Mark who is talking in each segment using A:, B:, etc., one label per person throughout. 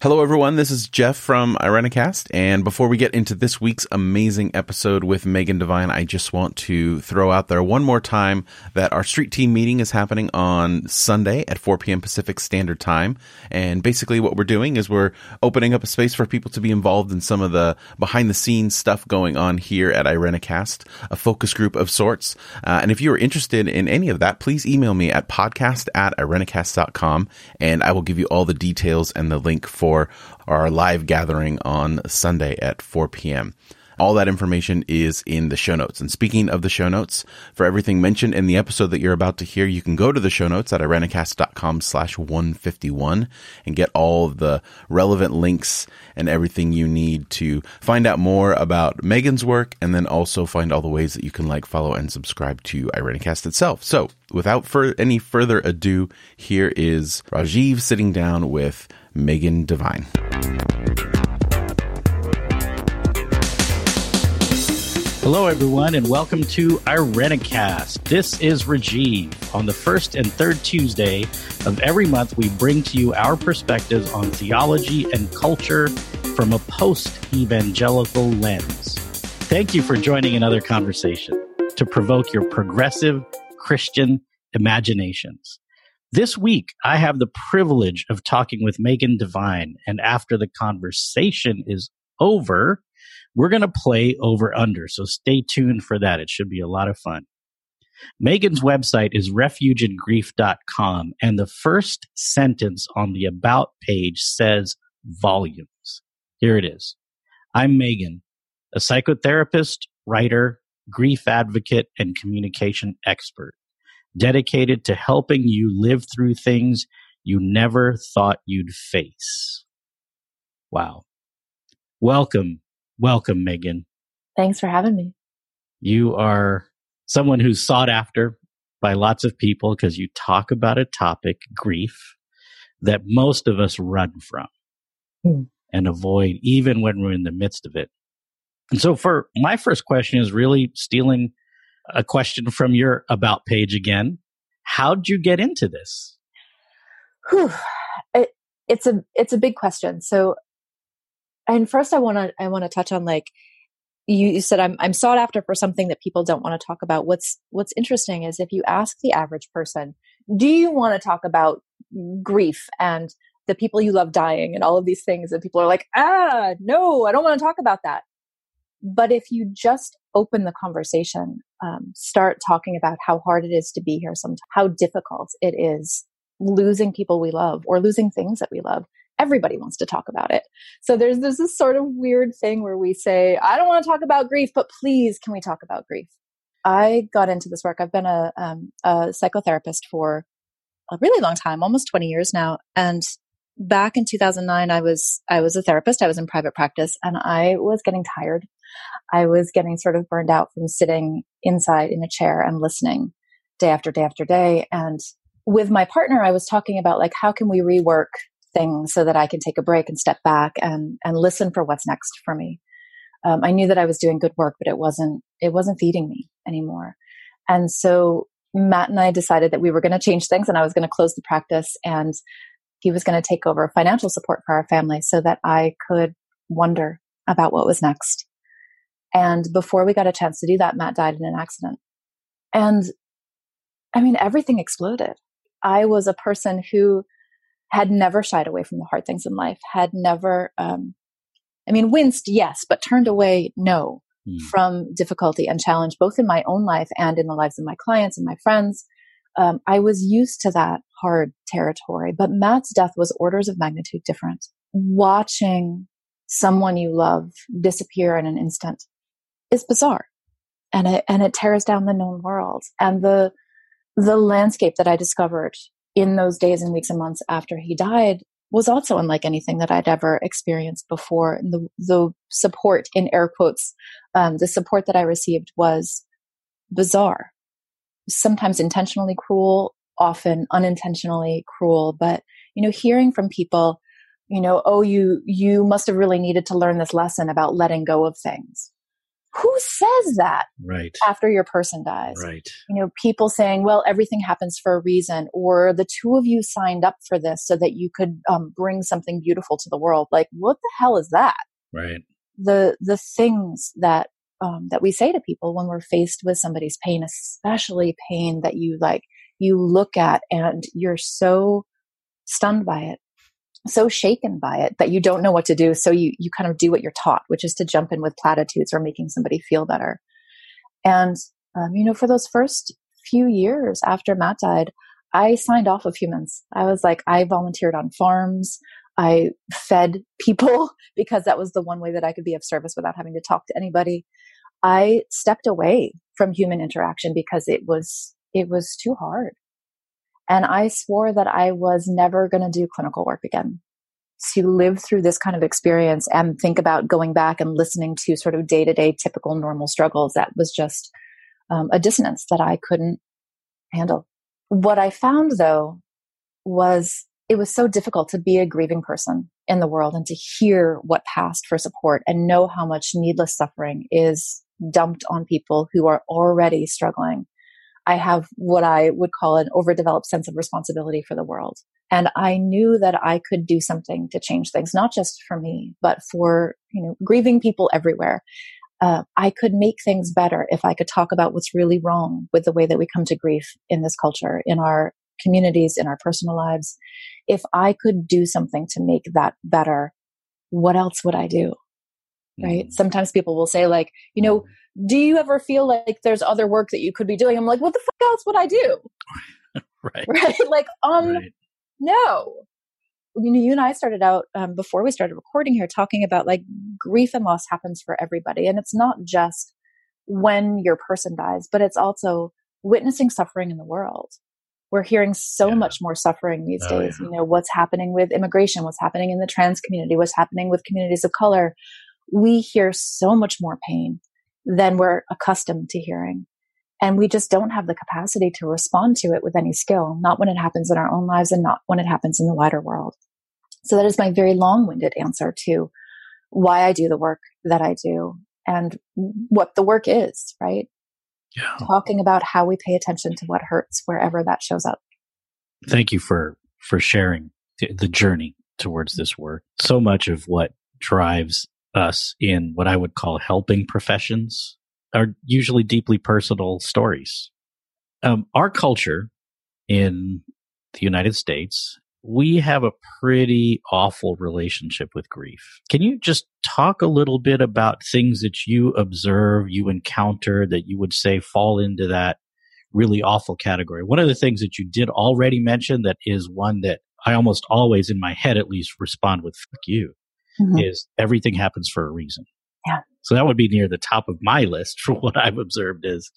A: Hello, everyone. This is Jeff from Irenicast. And before we get into this week's amazing episode with Megan Devine, I just want to throw out there one more time that our street team meeting is happening on Sunday at 4 p.m. Pacific Standard Time. And basically, what we're doing is we're opening up a space for people to be involved in some of the behind the scenes stuff going on here at Irenicast, a focus group of sorts. Uh, and if you are interested in any of that, please email me at podcast at irenicast.com and I will give you all the details and the link for for our live gathering on Sunday at 4 p.m. All that information is in the show notes. And speaking of the show notes, for everything mentioned in the episode that you're about to hear, you can go to the show notes at irenicast.com slash 151 and get all the relevant links and everything you need to find out more about Megan's work and then also find all the ways that you can like, follow, and subscribe to Irenicast itself. So without for any further ado, here is Rajeev sitting down with Megan Devine.
B: Hello, everyone, and welcome to Irenicast. This is Rajeev. On the first and third Tuesday of every month, we bring to you our perspectives on theology and culture from a post evangelical lens. Thank you for joining another conversation to provoke your progressive Christian imaginations. This week, I have the privilege of talking with Megan Devine. And after the conversation is over, we're going to play over under. So stay tuned for that. It should be a lot of fun. Megan's website is refugeingrief.com. And the first sentence on the about page says volumes. Here it is. I'm Megan, a psychotherapist, writer, grief advocate, and communication expert dedicated to helping you live through things you never thought you'd face. Wow. Welcome, welcome, Megan.
C: Thanks for having me.
B: You are someone who's sought after by lots of people because you talk about a topic, grief, that most of us run from hmm. and avoid even when we're in the midst of it. And so for my first question is really stealing a question from your about page again. How'd you get into this?
C: Whew. It, it's a it's a big question. So, and first, I want to I want to touch on like you, you said I'm I'm sought after for something that people don't want to talk about. What's What's interesting is if you ask the average person, do you want to talk about grief and the people you love dying and all of these things, and people are like, ah, no, I don't want to talk about that. But if you just open the conversation, um, start talking about how hard it is to be here, sometimes, how difficult it is losing people we love or losing things that we love. Everybody wants to talk about it. So there's, there's this sort of weird thing where we say, I don't want to talk about grief, but please, can we talk about grief? I got into this work. I've been a, um, a psychotherapist for a really long time, almost 20 years now. And back in 2009, I was, I was a therapist. I was in private practice and I was getting tired I was getting sort of burned out from sitting inside in a chair and listening day after day after day. And with my partner, I was talking about like, how can we rework things so that I can take a break and step back and, and listen for what's next for me. Um, I knew that I was doing good work, but it wasn't, it wasn't feeding me anymore. And so Matt and I decided that we were going to change things and I was going to close the practice and he was going to take over financial support for our family so that I could wonder about what was next. And before we got a chance to do that, Matt died in an accident. And I mean, everything exploded. I was a person who had never shied away from the hard things in life, had never, um, I mean, winced, yes, but turned away, no, mm. from difficulty and challenge, both in my own life and in the lives of my clients and my friends. Um, I was used to that hard territory, but Matt's death was orders of magnitude different. Watching someone you love disappear in an instant is bizarre and it and it tears down the known world and the the landscape that i discovered in those days and weeks and months after he died was also unlike anything that I'd ever experienced before. And the, the support, in air quotes, um, the support that I received was bizarre, sometimes intentionally cruel, often unintentionally cruel. But, you know, hearing from people, you know, oh, you, you must have really needed to learn this lesson about letting go of things who says that
B: right.
C: after your person dies?
B: Right.
C: You know people saying well everything happens for a reason or the two of you signed up for this so that you could um, bring something beautiful to the world. Like what the hell is that?
B: Right.
C: The the things that um, that we say to people when we're faced with somebody's pain especially pain that you like you look at and you're so stunned by it so shaken by it that you don't know what to do. So you, you kind of do what you're taught, which is to jump in with platitudes or making somebody feel better. And, um, you know, for those first few years after Matt died, I signed off of humans. I was like, I volunteered on farms. I fed people because that was the one way that I could be of service without having to talk to anybody. I stepped away from human interaction because it was, it was too hard. And I swore that I was never going to do clinical work again. To live through this kind of experience and think about going back and listening to sort of day to day typical normal struggles, that was just um, a dissonance that I couldn't handle. What I found though was it was so difficult to be a grieving person in the world and to hear what passed for support and know how much needless suffering is dumped on people who are already struggling I have what I would call an overdeveloped sense of responsibility for the world. And I knew that I could do something to change things, not just for me, but for, you know, grieving people everywhere. Uh, I could make things better if I could talk about what's really wrong with the way that we come to grief in this culture, in our communities, in our personal lives. If I could do something to make that better, what else would I do? Right. Mm-hmm. Sometimes people will say like, you know, do you ever feel like there's other work that you could be doing? I'm like, what the fuck else would I do?
B: right.
C: Right. Like, um, right. no. You know, you and I started out um, before we started recording here talking about like grief and loss happens for everybody. And it's not just when your person dies, but it's also witnessing suffering in the world. We're hearing so yeah. much more suffering these oh, days. Yeah. You know, what's happening with immigration, what's happening in the trans community, what's happening with communities of color. We hear so much more pain than we're accustomed to hearing. And we just don't have the capacity to respond to it with any skill, not when it happens in our own lives and not when it happens in the wider world. So that is my very long winded answer to why I do the work that I do and what the work is, right? Yeah. Talking about how we pay attention to what hurts wherever that shows up.
B: Thank you for, for sharing the journey towards this work. So much of what drives us in what I would call helping professions are usually deeply personal stories. Um, our culture in the United States, we have a pretty awful relationship with grief. Can you just talk a little bit about things that you observe, you encounter that you would say fall into that really awful category? One of the things that you did already mention that is one that I almost always in my head at least respond with fuck you mm-hmm. is everything happens for a reason.
C: Yeah.
B: So that would be near the top of my list for what I've observed is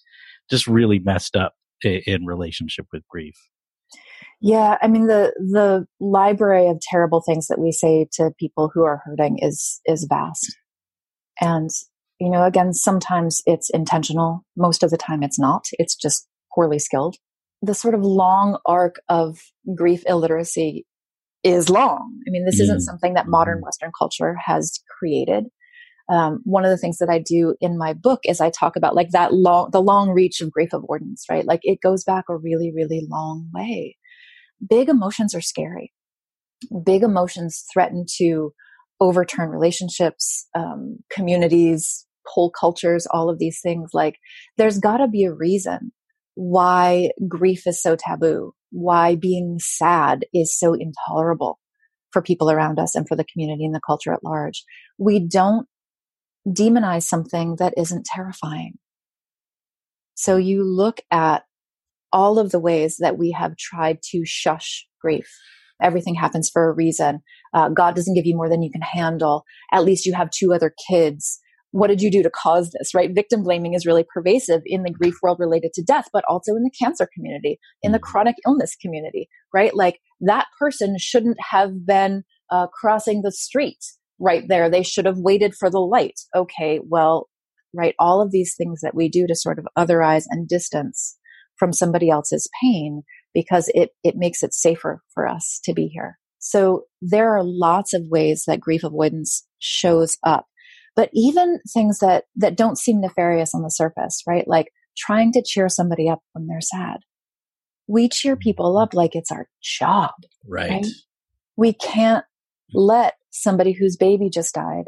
B: just really messed up in, in relationship with grief.
C: Yeah, I mean the the library of terrible things that we say to people who are hurting is is vast. And you know, again, sometimes it's intentional, most of the time it's not. It's just poorly skilled. The sort of long arc of grief illiteracy is long. I mean, this mm. isn't something that modern mm-hmm. Western culture has created. Um, one of the things that I do in my book is I talk about like that long, the long reach of grief avoidance, right? Like it goes back a really, really long way. Big emotions are scary. Big emotions threaten to overturn relationships, um, communities, whole cultures, all of these things. Like there's got to be a reason why grief is so taboo why being sad is so intolerable for people around us and for the community and the culture at large. We don't demonize something that isn't terrifying. So you look at all of the ways that we have tried to shush grief. Everything happens for a reason. Uh, God doesn't give you more than you can handle. At least you have two other kids what did you do to cause this, right? Victim blaming is really pervasive in the grief world related to death, but also in the cancer community, in the mm. chronic illness community, right? Like that person shouldn't have been uh, crossing the street right there. They should have waited for the light. Okay, well, right, all of these things that we do to sort of otherize and distance from somebody else's pain because it, it makes it safer for us to be here. So there are lots of ways that grief avoidance shows up but even things that that don't seem nefarious on the surface right like trying to cheer somebody up when they're sad we cheer mm-hmm. people up like it's our job
B: right, right?
C: we can't let somebody whose baby just died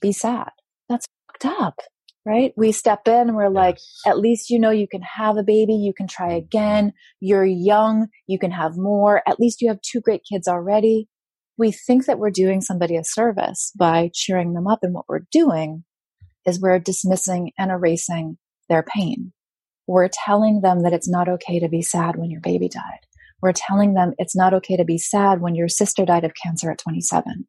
C: be sad that's fucked up right? We step in and we're like, at least you know you can have a baby, you can try mm-hmm. again. You're young, you can have more. At least you have two great kids already. We think that we're doing somebody a service by cheering them up. And what we're doing is we're dismissing and erasing their pain. We're telling them that it's not okay to be sad when your baby died. We're telling them it's not okay to be sad when your sister died of cancer at 27.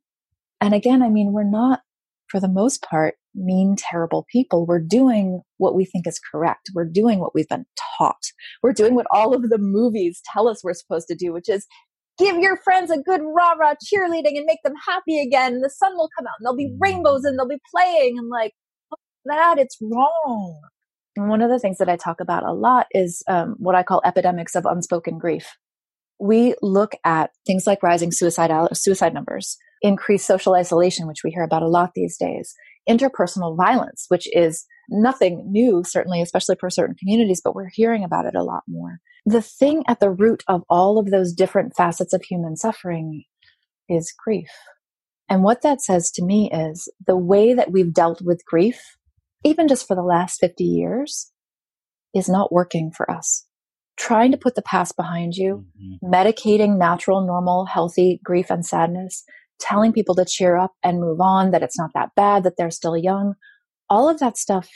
C: And again, I mean, we're not, for the most part, mean, terrible people. We're doing what we think is correct. We're doing what we've been taught. We're doing what all of the movies tell us we're supposed to do, which is give your friends a good rah rah cheerleading and make them happy again. And the sun will come out and there'll be rainbows and they'll be playing and like that. It's wrong. And one of the things that I talk about a lot is um, what I call epidemics of unspoken grief. We look at things like rising suicide suicide numbers, increased social isolation, which we hear about a lot these days, interpersonal violence, which is nothing new, certainly, especially for certain communities, but we're hearing about it a lot more. The thing at the root of all of those different facets of human suffering is grief. And what that says to me is the way that we've dealt with grief, even just for the last 50 years, is not working for us. Trying to put the past behind you, mm-hmm. medicating natural, normal, healthy grief and sadness, telling people to cheer up and move on, that it's not that bad, that they're still young. All of that stuff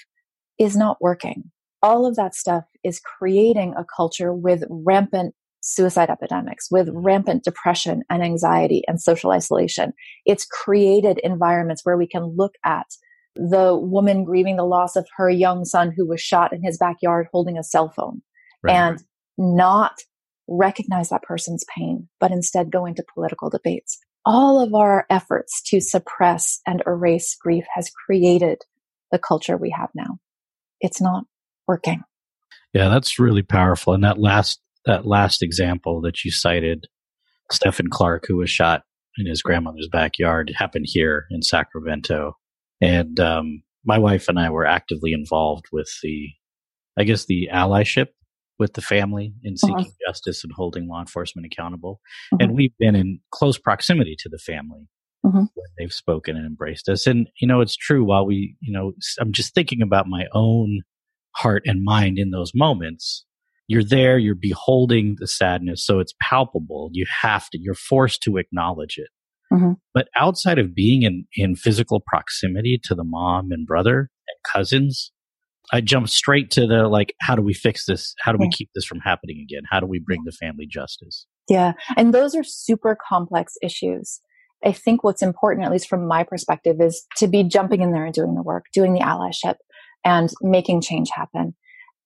C: is not working. All of that stuff is creating a culture with rampant suicide epidemics, with mm-hmm. rampant depression and anxiety and social isolation. It's created environments where we can look at the woman grieving the loss of her young son who was shot in his backyard holding a cell phone right. and not recognize that person's pain, but instead go into political debates all of our efforts to suppress and erase grief has created the culture we have now. It's not working.
B: Yeah, that's really powerful. And that last that last example that you cited, Stephon Clark, who was shot in his grandmother's backyard, happened here in Sacramento. And um, my wife and I were actively involved with the, I guess, the allyship with the family in uh-huh. seeking uh-huh. justice and holding law enforcement accountable. Uh-huh. And we've been in close proximity to the family uh-huh. when they've spoken and embraced us. And, you know, it's true while we, you know, I'm just thinking about my own heart and mind in those moments. You're there, you're beholding the sadness. So it's palpable. You have to, you're forced to acknowledge it. Uh-huh. But outside of being in, in physical proximity to the mom and brother and cousins, I jump straight to the like, how do we fix this? How do we keep this from happening again? How do we bring the family justice?
C: Yeah. And those are super complex issues. I think what's important, at least from my perspective, is to be jumping in there and doing the work, doing the allyship and making change happen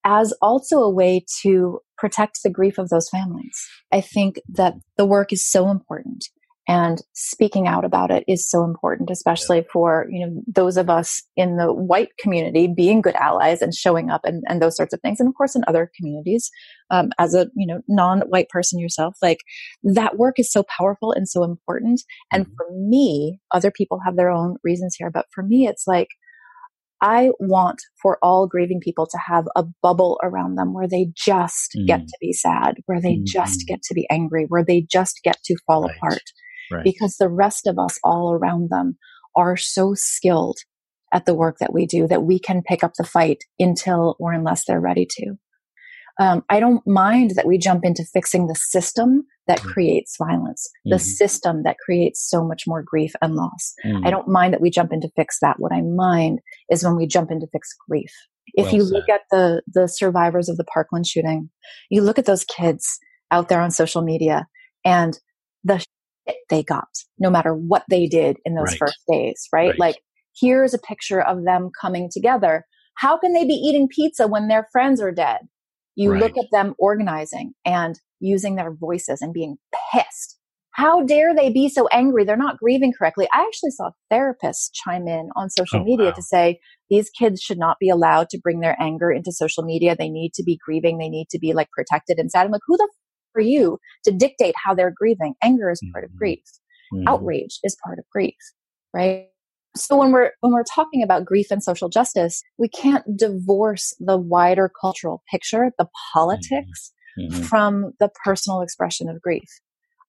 C: as also a way to protect the grief of those families. I think that the work is so important and speaking out about it is so important especially for you know those of us in the white community being good allies and showing up and, and those sorts of things and of course in other communities um, as a you know non-white person yourself like that work is so powerful and so important and mm-hmm. for me other people have their own reasons here but for me it's like I want for all grieving people to have a bubble around them where they just mm. get to be sad, where they mm. just get to be angry, where they just get to fall right. apart right. because the rest of us all around them are so skilled at the work that we do that we can pick up the fight until or unless they're ready to. Um, I don't mind that we jump into fixing the system that mm-hmm. creates violence, the mm-hmm. system that creates so much more grief and loss. Mm-hmm. I don't mind that we jump in to fix that. What I mind is when we jump in to fix grief. If well you said. look at the the survivors of the Parkland shooting, you look at those kids out there on social media and the they got, no matter what they did in those right. first days, right? right? Like, here's a picture of them coming together. How can they be eating pizza when their friends are dead? You right. look at them organizing and using their voices and being pissed. How dare they be so angry? They're not grieving correctly. I actually saw therapists chime in on social oh, media wow. to say these kids should not be allowed to bring their anger into social media. They need to be grieving. They need to be like protected and sad. I'm like, who the are you to dictate how they're grieving. Anger is part of mm-hmm. grief. Mm-hmm. Outrage is part of grief, right? So when we're when we're talking about grief and social justice we can't divorce the wider cultural picture the politics mm-hmm. from the personal expression of grief.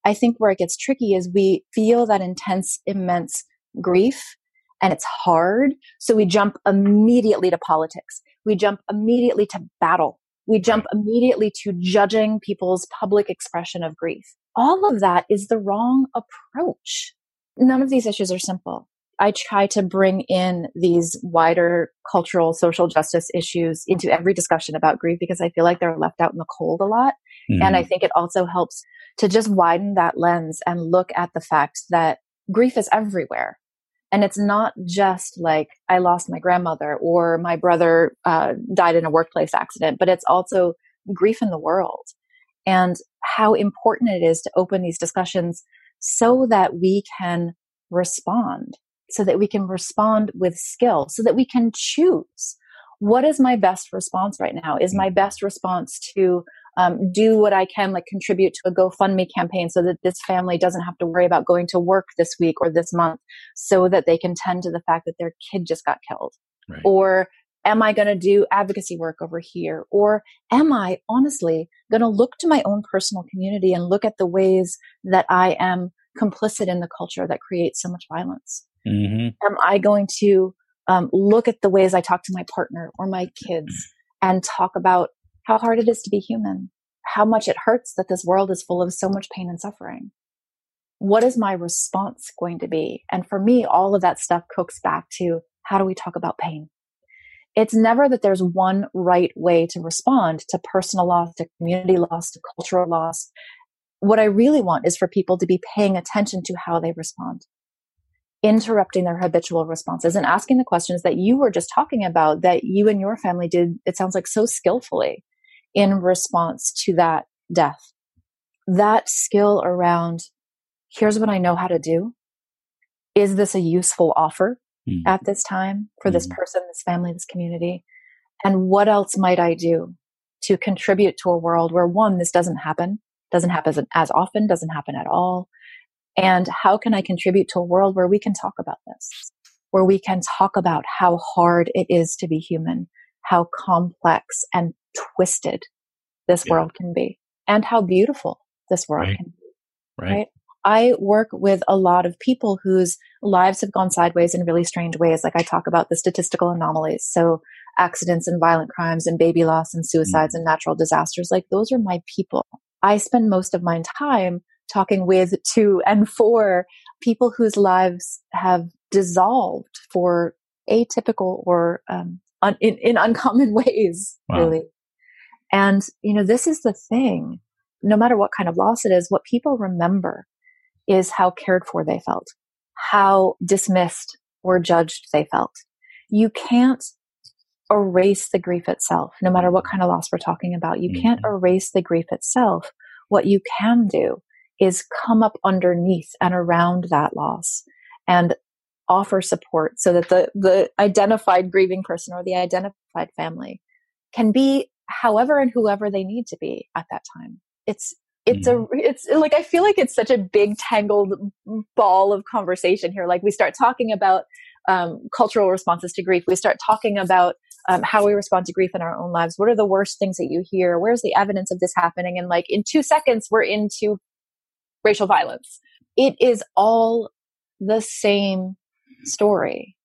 C: I think where it gets tricky is we feel that intense immense grief and it's hard so we jump immediately to politics. We jump immediately to battle. We jump immediately to judging people's public expression of grief. All of that is the wrong approach. None of these issues are simple I try to bring in these wider cultural, social justice issues into every discussion about grief because I feel like they're left out in the cold a lot. Mm-hmm. And I mm-hmm. think it also helps to just widen that lens and look at the fact that grief is everywhere. And it's not just like I lost my grandmother or my brother uh, died in a workplace accident, but it's also grief in the world and how important it is to open these discussions so that we can respond so that we can respond with skill, so that we can choose what is my best response right now? Is my best response to um, do what I can, like contribute to a GoFundMe campaign so that this family doesn't have to worry about going to work this week or this month so that they can tend to the fact that their kid just got killed? Right. Or am I going to do advocacy work over here? Or am I honestly going to look to my own personal community and look at the ways that I am complicit in the culture that creates so much violence? Mm-hmm. Am I going to um, look at the ways I talk to my partner or my kids and talk about how hard it is to be human, how much it hurts that this world is full of so much pain and suffering? What is my response going to be? And for me, all of that stuff cooks back to how do we talk about pain? It's never that there's one right way to respond to personal loss, to community loss, to cultural loss. What I really want is for people to be paying attention to how they respond interrupting their habitual responses and asking the questions that you were just talking about that you and your family did, it sounds like so skillfully in response to that death. That skill around here's what I know how to do. Is this a useful offer mm. at this time for mm. this hmm. person, this family, this community? And what else might I do to contribute to a world where one, this doesn't happen, doesn't happen as often, doesn't happen at all, and how can I contribute to a world where we can talk about this, where we can talk about how hard it is to be human, how complex and twisted this yeah. world can be, and how beautiful this world right. can be. Right. right. I work with a lot of people whose lives have gone sideways in really strange ways. Like I talk about the statistical anomalies. So accidents and violent crimes and baby loss and suicides mm. and natural disasters. Like those are my people. I spend most of my time talking with, to, and for people whose lives have dissolved for atypical or um, un- in, in uncommon ways, wow. really. And, you know, this is the thing. No matter what kind of loss it is, what people remember is how cared for they felt, how dismissed or judged they felt. You can't erase the grief itself, no matter what kind of loss we're talking about. You mm-hmm. can't erase the grief itself. What you can do is come up underneath and around that loss and offer support so that the, the identified grieving person or the identified family can be however and whoever they need to be at that time. It's, it's mm. a, it's like, I feel like it's such a big tangled ball of conversation here. Like we start talking about, um, cultural responses to grief. We start talking about um, how we respond to grief in our own lives. What are the worst things that you hear? Where's the evidence of this happening? And like in two seconds, we're into racial violence. It is all the same story,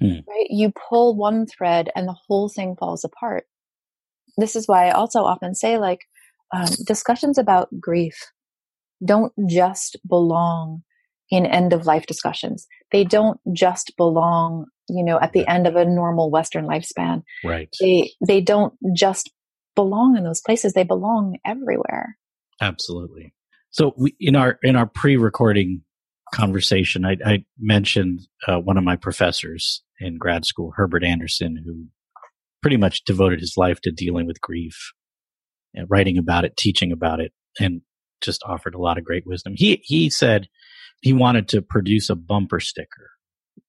C: hmm. right? You pull one thread and the whole thing falls apart. This is why I also often say, like, um, discussions about grief don't just belong in end of life discussions. They don't just belong, you know, at the end of a normal Western lifespan.
B: Right.
C: They, they don't just belong in those places. They belong everywhere.
B: Absolutely. So we, in our in our pre-recording conversation, I, I mentioned uh, one of my professors in grad school, Herbert Anderson, who pretty much devoted his life to dealing with grief, and writing about it, teaching about it, and just offered a lot of great wisdom. He he said he wanted to produce a bumper sticker,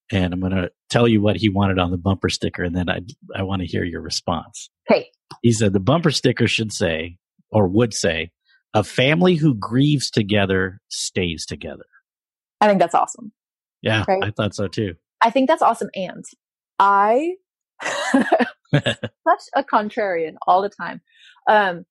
B: and I'm going to tell you what he wanted on the bumper sticker, and then I I want to hear your response.
C: Hey,
B: he said the bumper sticker should say or would say a family who grieves together stays together.
C: I think that's awesome.
B: Yeah, right? I thought so too.
C: I think that's awesome. And I, such a contrarian all the time. Um,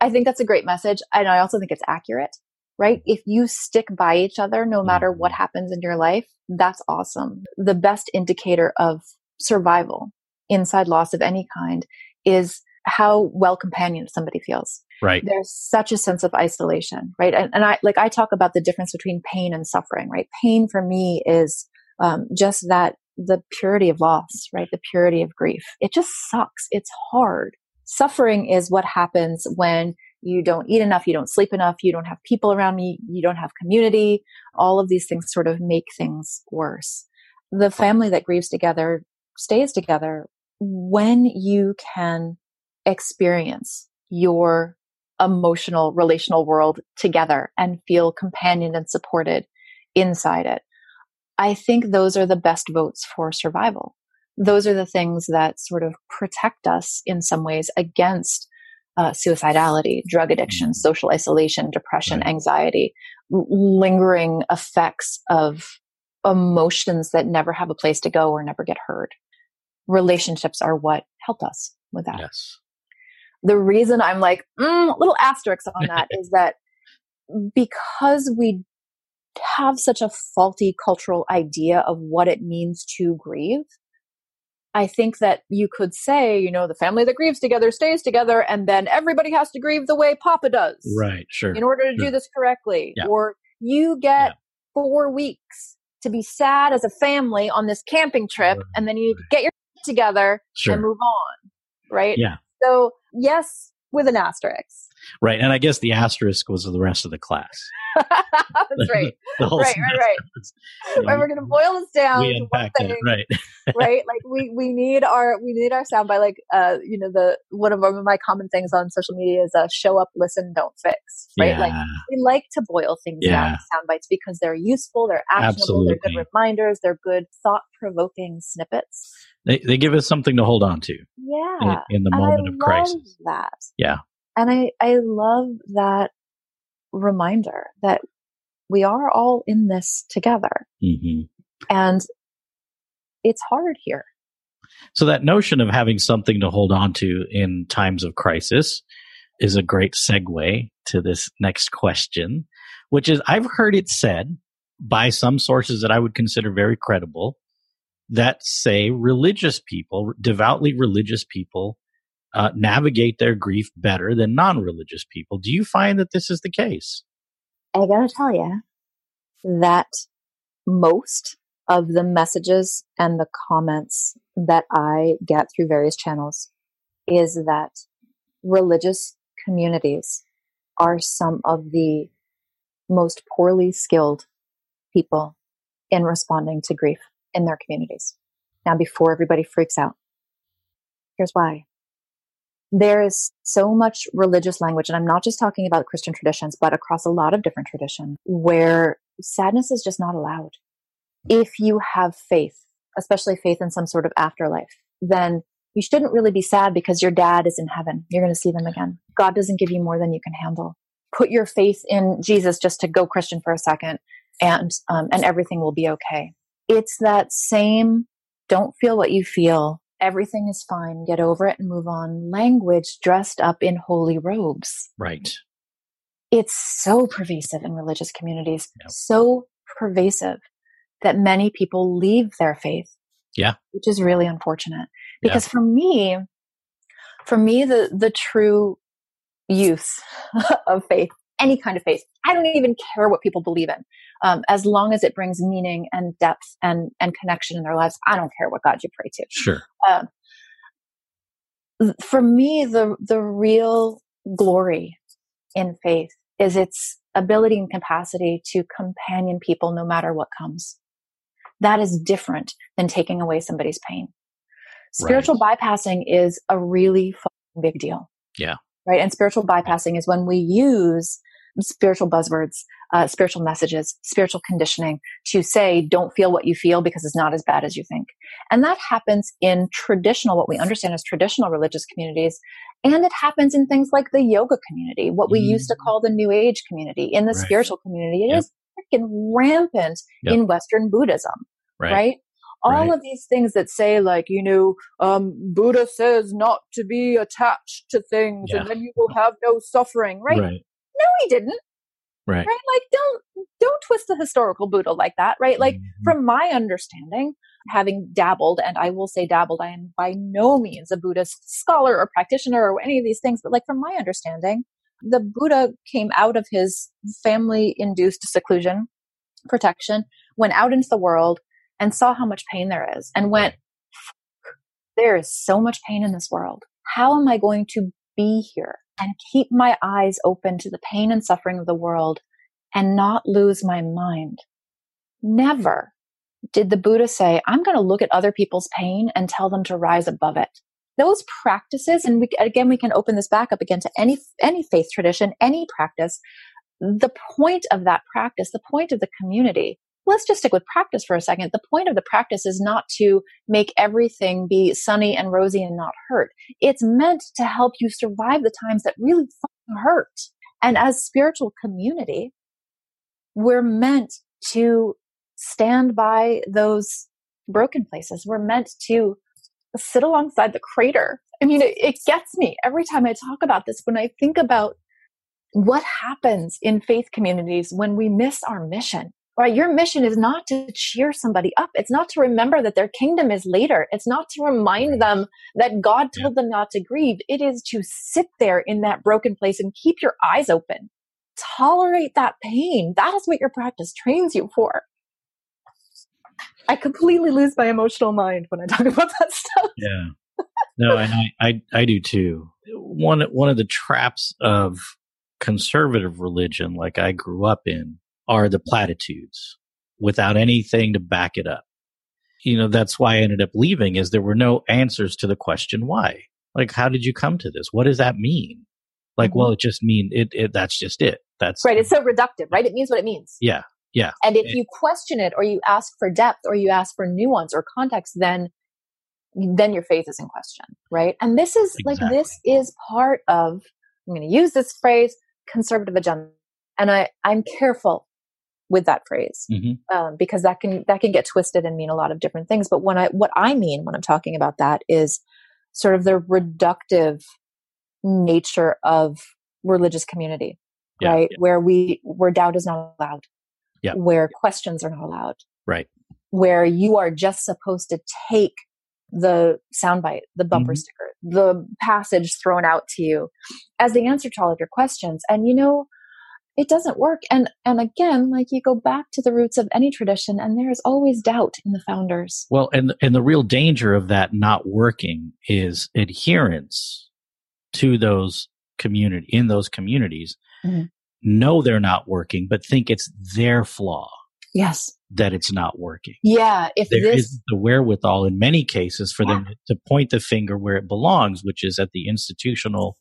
C: I think that's a great message. And I also think it's accurate, right? If you stick by each other, no matter what mm-hmm. happens in your life, that's awesome. The best indicator of survival inside loss of any kind is how well companioned somebody feels.
B: Right.
C: There's such a sense of isolation, right? And, and I, like, I talk about the difference between pain and suffering, right? Pain for me is, um, just that the purity of loss, right? The purity of grief. It just sucks. It's hard. Suffering is what happens when you don't eat enough, you don't sleep enough, you don't have people around me, you don't have community. All of these things sort of make things worse. The family that grieves together stays together when you can experience your emotional relational world together and feel companioned and supported inside it. I think those are the best votes for survival. Those are the things that sort of protect us in some ways against uh, suicidality, drug addiction, mm-hmm. social isolation, depression, right. anxiety, lingering effects of emotions that never have a place to go or never get heard. Relationships are what help us with that.
B: Yes.
C: The reason I'm like, mm, little asterisks on that is that because we have such a faulty cultural idea of what it means to grieve, I think that you could say, you know, the family that grieves together stays together, and then everybody has to grieve the way Papa does.
B: Right, sure.
C: In order to
B: sure.
C: do this correctly.
B: Yeah.
C: Or you get yeah. four weeks to be sad as a family on this camping trip, right. and then you get your together
B: sure.
C: and move on. Right?
B: Yeah.
C: So, yes, with an asterisk.
B: Right. And I guess the asterisk was the rest of the class.
C: That's right. right, right, right. You know, right. We're going to boil this down.
B: We unpack it, right.
C: right. Like we, we need our, we need our sound by like, uh, you know, the, one of my common things on social media is uh, show up, listen, don't fix. Right.
B: Yeah.
C: Like we like to boil things
B: yeah.
C: down sound bites because they're useful. They're actionable.
B: Absolutely.
C: They're good reminders. They're good thought provoking snippets.
B: They, they give us something to hold on to.
C: Yeah.
B: In, in the moment of crisis.
C: That.
B: Yeah.
C: And I, I love that reminder that we are all in this together.
B: Mm-hmm.
C: And it's hard here.
B: So that notion of having something to hold on to in times of crisis is a great segue to this next question, which is I've heard it said by some sources that I would consider very credible that say religious people, devoutly religious people, uh, navigate their grief better than non religious people. Do you find that this is the case?
C: I gotta tell you that most of the messages and the comments that I get through various channels is that religious communities are some of the most poorly skilled people in responding to grief in their communities. Now, before everybody freaks out, here's why. There is so much religious language, and I'm not just talking about Christian traditions, but across a lot of different traditions, where sadness is just not allowed. If you have faith, especially faith in some sort of afterlife, then you shouldn't really be sad because your dad is in heaven. You're going to see them again. God doesn't give you more than you can handle. Put your faith in Jesus just to go Christian for a second, and um, and everything will be okay it's that same don't feel what you feel. Everything is fine. Get over it and move on. Language dressed up in holy robes.
B: Right.
C: It's so pervasive in religious communities.
B: Yep.
C: So pervasive that many people leave their faith.
B: Yeah.
C: Which is really unfortunate. Because yeah. for me, for me, the, the true use of faith any kind of faith. I don't even care what people believe in. Um, as long as it brings meaning and depth and, and connection in their lives, I don't care what God you pray to.
B: Sure.
C: Um, for me, the, the real glory in faith is its ability and capacity to companion people no matter what comes. That is different than taking away somebody's pain. Spiritual right. bypassing is a really big deal.
B: Yeah.
C: Right. And spiritual bypassing is when we use spiritual buzzwords, uh, spiritual messages, spiritual conditioning to say, don't feel what you feel because it's not as bad as you think. And that happens in traditional, what we understand as traditional religious communities. And it happens in things like the yoga community, what we mm. used to mm. call the new age community, in the right. spiritual community. It yep. is freaking rampant yep. in Western Buddhism,
B: right?
C: right? all right. of these things that say like you know um, buddha says not to be attached to things yeah. and then you will have no suffering right? right no he didn't.
B: Right.
C: Right? Like don't don't twist the historical buddha like that right? Like mm-hmm. from my understanding having dabbled and i will say dabbled i am by no means a buddhist scholar or practitioner or any of these things but like from my understanding the buddha came out of his family induced seclusion protection went out into the world and saw how much pain there is and went, there is so much pain in this world. How am I going to be here and keep my eyes open to the pain and suffering of the world and not lose my mind? Never did the Buddha say, I'm going to look at other people's pain and tell them to rise above it. Those practices, and we, again, we can open this back up again to any, any faith tradition, any practice. The point of that practice, the point of the community let's just stick with practice for a second. The point of the practice is not to make everything be sunny and rosy and not hurt. It's meant to help you survive the times that really hurt. And as spiritual community, we're meant to stand by those broken places. We're meant to sit alongside the crater. I mean, it, it gets me every time I talk about this when I think about what happens in faith communities when we miss our mission right? Your mission is not to cheer somebody up. It's not to remember that their kingdom is later. It's not to remind them that God told them not to grieve. It is to sit there in that broken place and keep your eyes open. Tolerate that pain. That is what your practice trains you for. I completely lose my emotional mind when I talk about that stuff.
B: Yeah. No, and I, I, I do too. One, one of the traps of conservative religion, like I grew up in, are the platitudes without anything to back it up. You know, that's why I ended up leaving is there were no answers to the question why. Like, how did you come to this? What does that mean? Like, mm-hmm. well, it just mean it, it, that's just it. That's
C: right. It's so reductive, right? It means what it means.
B: Yeah. Yeah.
C: And if it, you question it or you ask for depth or you ask for nuance or context, then then your faith is in question, right? And this is exactly. like this is part of I'm going to use this phrase conservative agenda. And I I'm careful with that phrase mm-hmm. um, because that can that can get twisted and mean a lot of different things but when i what i mean when i'm talking about that is sort of the reductive nature of religious community yeah, right yeah. where we where doubt is not allowed
B: yeah.
C: where questions are not allowed
B: right
C: where you are just supposed to take the soundbite, the bumper mm-hmm. sticker, the passage thrown out to you as the answer to all of your questions. And you know, it doesn't work and and again like you go back to the roots of any tradition and there is always doubt in the founders
B: well and and the real danger of that not working is adherence to those community in those communities mm-hmm. know they're not working but think it's their flaw
C: yes
B: that it's not working
C: yeah if
B: there
C: this...
B: is the wherewithal in many cases for yeah. them to point the finger where it belongs which is at the institutional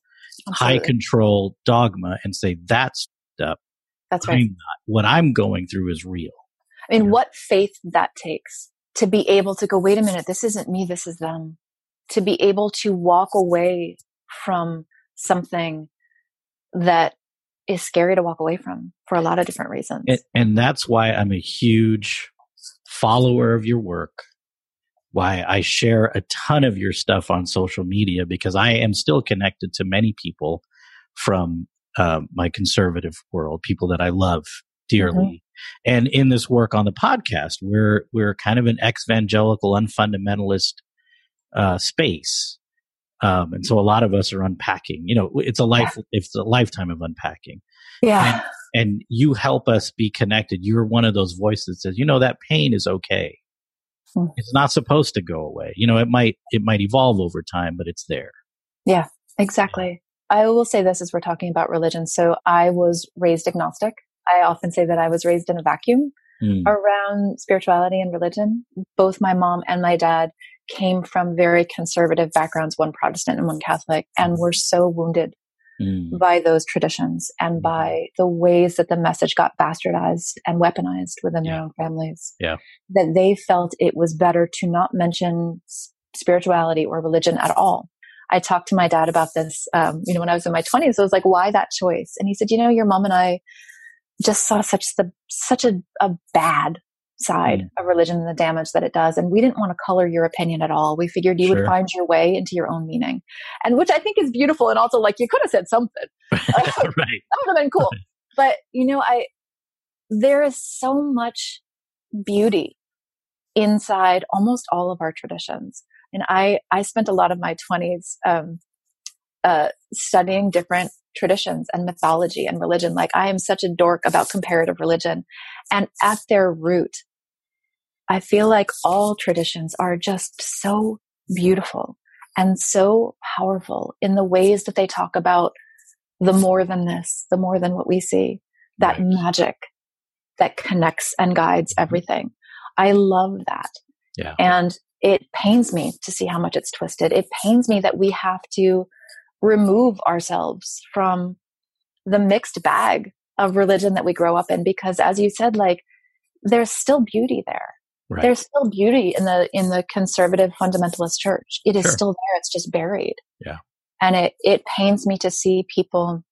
B: Absolutely. high control dogma and say that's up.
C: That's right.
B: Not, what I'm going through is real.
C: I mean, what faith that takes to be able to go, wait a minute, this isn't me, this is them. To be able to walk away from something that is scary to walk away from for a lot of different reasons.
B: And, and that's why I'm a huge follower of your work. Why I share a ton of your stuff on social media because I am still connected to many people from uh, my conservative world, people that I love dearly. Mm-hmm. And in this work on the podcast, we're we're kind of an evangelical, unfundamentalist uh, space, um, and so a lot of us are unpacking. You know, it's a life, it's a lifetime of unpacking.
C: Yeah.
B: And, and you help us be connected. You're one of those voices that says, you know, that pain is okay. Mm. It's not supposed to go away. You know, it might it might evolve over time, but it's there.
C: Yeah, exactly. I will say this as we're talking about religion. So I was raised agnostic. I often say that I was raised in a vacuum mm. around spirituality and religion. Both my mom and my dad came from very conservative backgrounds, one Protestant and one Catholic, and were so wounded mm. by those traditions and hmm. by the ways that the message got bastardized and weaponized within yeah. their own families.
B: Yeah.
C: That they felt it was better to not mention spirituality or religion at all I talked to my dad about this, um, you know, when I was in my twenties, I was like, why that choice? And he said, you know, your mom and I just saw such the, such a, a bad side mm. of religion and the damage that it does. And we didn't want to color your opinion at all. We figured you sure. would find your way into your own meaning. And which I think is beautiful. And also like you could have said something. right. that would have been cool. But you know, I, there is so much beauty inside almost all of our traditions. And I, I spent a lot of my twenties, um, uh, studying different traditions and mythology and religion. Like I am such a dork about comparative religion. And at their root, I feel like all traditions are just so beautiful and so powerful in the ways that they talk about the more than this, the more than what we see, that right. magic that connects and guides everything. I love that.
B: Yeah.
C: And it pains me to see how much it's twisted. It pains me that we have to remove ourselves from the mixed bag of religion that we grow up in because as you said like there's still beauty there right. there's still beauty in the in the conservative fundamentalist church it is sure. still there it's just buried
B: yeah
C: and it it pains me to see people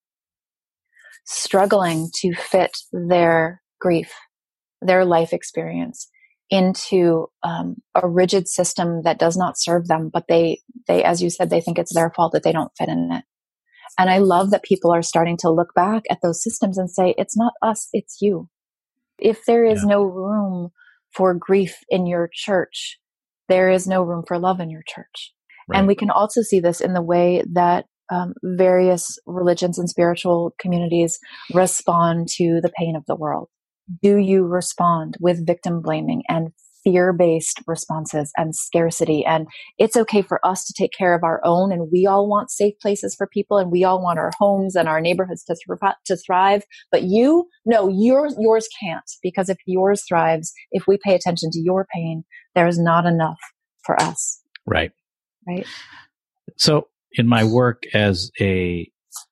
C: struggling to fit their grief their life experience into um, a rigid system that does not serve them but they they as you said they think it's their fault that they don't fit in it and i love that people are starting to look back at those systems and say it's not us it's you if there is yeah. no room for grief in your church there is no room for love in your church right. and we can also see this in the way that um, various religions and spiritual communities respond to the pain of the world do you respond with victim blaming and fear based responses and scarcity? And it's okay for us to take care of our own. And we all want safe places for people and we all want our homes and our neighborhoods to, th- to thrive. But you, no, yours, yours can't because if yours thrives, if we pay attention to your pain, there is not enough for us.
B: Right.
C: Right.
B: So in my work as a,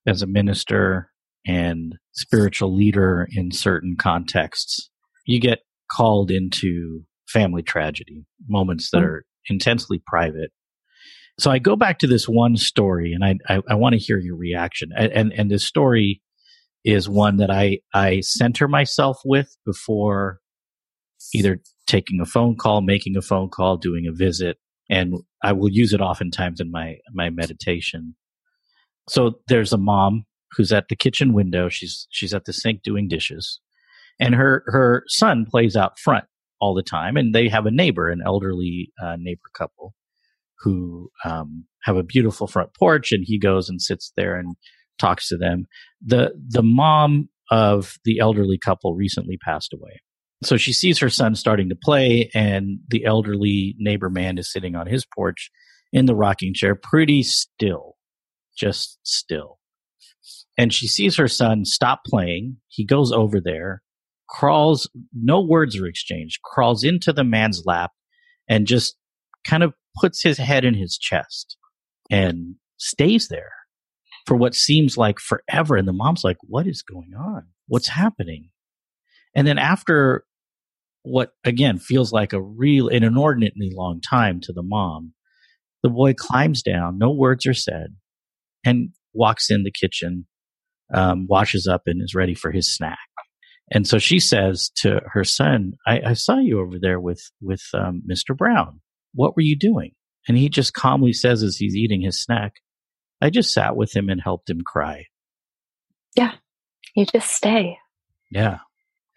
B: as a minister and spiritual leader in certain contexts, you get called into family tragedy, moments that mm-hmm. are intensely private. So I go back to this one story, and I I, I want to hear your reaction. And, and and this story is one that I I center myself with before either taking a phone call, making a phone call, doing a visit, and I will use it oftentimes in my my meditation. So there's a mom who's at the kitchen window. She's she's at the sink doing dishes, and her her son plays out front all the time. And they have a neighbor, an elderly uh, neighbor couple, who um, have a beautiful front porch, and he goes and sits there and talks to them. the The mom of the elderly couple recently passed away. So she sees her son starting to play, and the elderly neighbor man is sitting on his porch in the rocking chair, pretty still, just still and she sees her son stop playing. He goes over there, crawls, no words are exchanged, crawls into the man's lap and just kind of puts his head in his chest and stays there for what seems like forever. And the mom's like, What is going on? What's happening? And then after what again feels like a real, an inordinately long time to the mom, the boy climbs down, no words are said, and walks in the kitchen um, washes up and is ready for his snack. And so she says to her son, I, I saw you over there with, with um, Mr. Brown. What were you doing? And he just calmly says as he's eating his snack, I just sat with him and helped him cry.
C: Yeah. You just stay.
B: Yeah.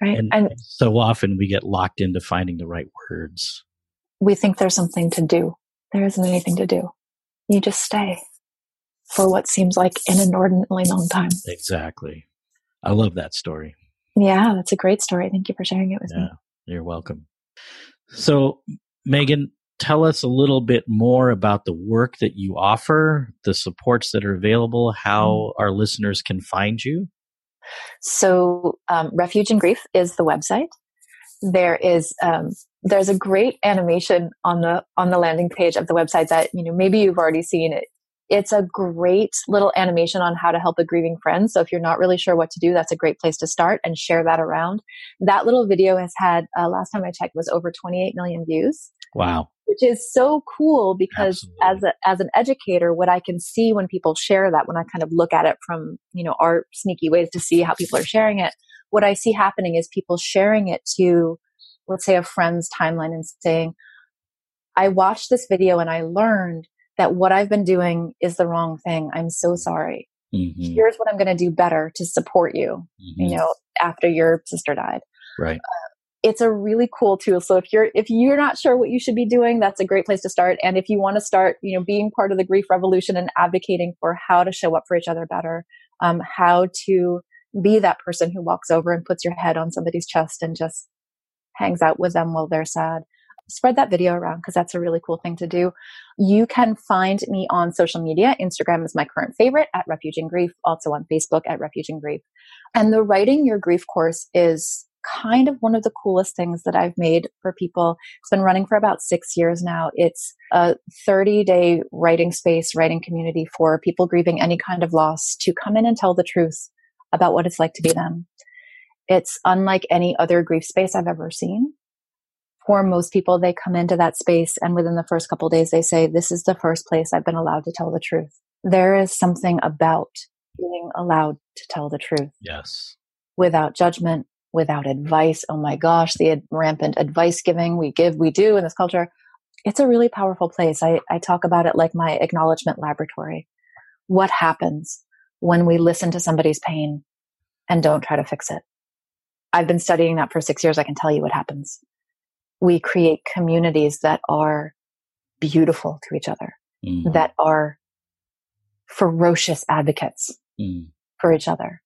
C: Right.
B: And, and so often we get locked into finding the right words.
C: We think there's something to do. There isn't anything to do. You just stay for what seems like an inordinately long time.
B: Exactly. I love that story.
C: Yeah, that's a great story. Thank you for sharing it with yeah, me.
B: You're welcome. So, Megan, tell us a little bit more about the work that you offer, the supports that are available, how mm-hmm. our listeners can find you.
C: So, um, Refuge in Grief is the website. There is um, there's a great animation on the on the landing page of the website that you know maybe you've already seen it it's a great little animation on how to help a grieving friend. So if you're not really sure what to do, that's a great place to start and share that around. That little video has had, uh, last time I checked, was over 28 million views.
B: Wow.
C: Which is so cool because Absolutely. as a, as an educator, what I can see when people share that, when I kind of look at it from, you know, our sneaky ways to see how people are sharing it, what I see happening is people sharing it to let's say a friend's timeline and saying, I watched this video and I learned that what I've been doing is the wrong thing. I'm so sorry. Mm-hmm. Here's what I'm going to do better to support you, mm-hmm. you know, after your sister died.
B: Right. Uh,
C: it's a really cool tool. So if you're if you're not sure what you should be doing, that's a great place to start. And if you want to start, you know, being part of the grief revolution and advocating for how to show up for each other better, um, how to be that person who walks over and puts your head on somebody's chest and just hangs out with them while they're sad. Spread that video around because that's a really cool thing to do. You can find me on social media. Instagram is my current favorite at Refuge in Grief, also on Facebook at Refuge in Grief. And the Writing Your Grief course is kind of one of the coolest things that I've made for people. It's been running for about six years now. It's a 30 day writing space, writing community for people grieving any kind of loss to come in and tell the truth about what it's like to be them. It's unlike any other grief space I've ever seen. For most people, they come into that space and within the first couple days, they say, this is the first place I've been allowed to tell the truth. There is something about being allowed to tell the truth.
B: Yes.
C: Without judgment, without advice. Oh my gosh, the rampant advice giving we give, we do in this culture. It's a really powerful place. I, I talk about it like my acknowledgement laboratory. What happens when we listen to somebody's pain and don't try to fix it? I've been studying that for six years. I can tell you what happens. We create communities that are beautiful to each other, mm. that are ferocious advocates mm. for each other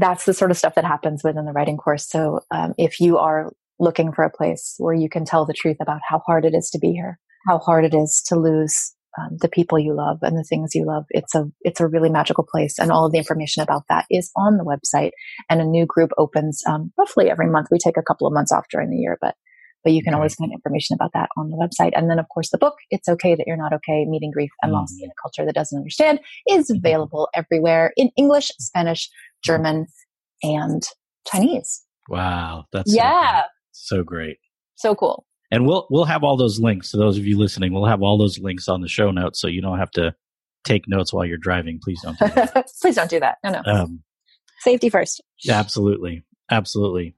C: that's the sort of stuff that happens within the writing course. So um, if you are looking for a place where you can tell the truth about how hard it is to be here, how hard it is to lose um, the people you love and the things you love, it's a it's a really magical place. And all of the information about that is on the website. And a new group opens um, roughly every month. We take a couple of months off during the year, but but you can always find information about that on the website. And then, of course, the book, It's Okay That You're Not Okay, Meeting Grief and Loss mm-hmm. in a Culture That Doesn't Understand, is mm-hmm. available everywhere in English, Spanish, German, and Chinese.
B: Wow. That's yeah. So, so great.
C: So cool.
B: And we'll we'll have all those links. So those of you listening, we'll have all those links on the show notes, so you don't have to take notes while you're driving. Please don't. Do
C: Please don't do that. No, no. Um, Safety first.
B: Absolutely, absolutely.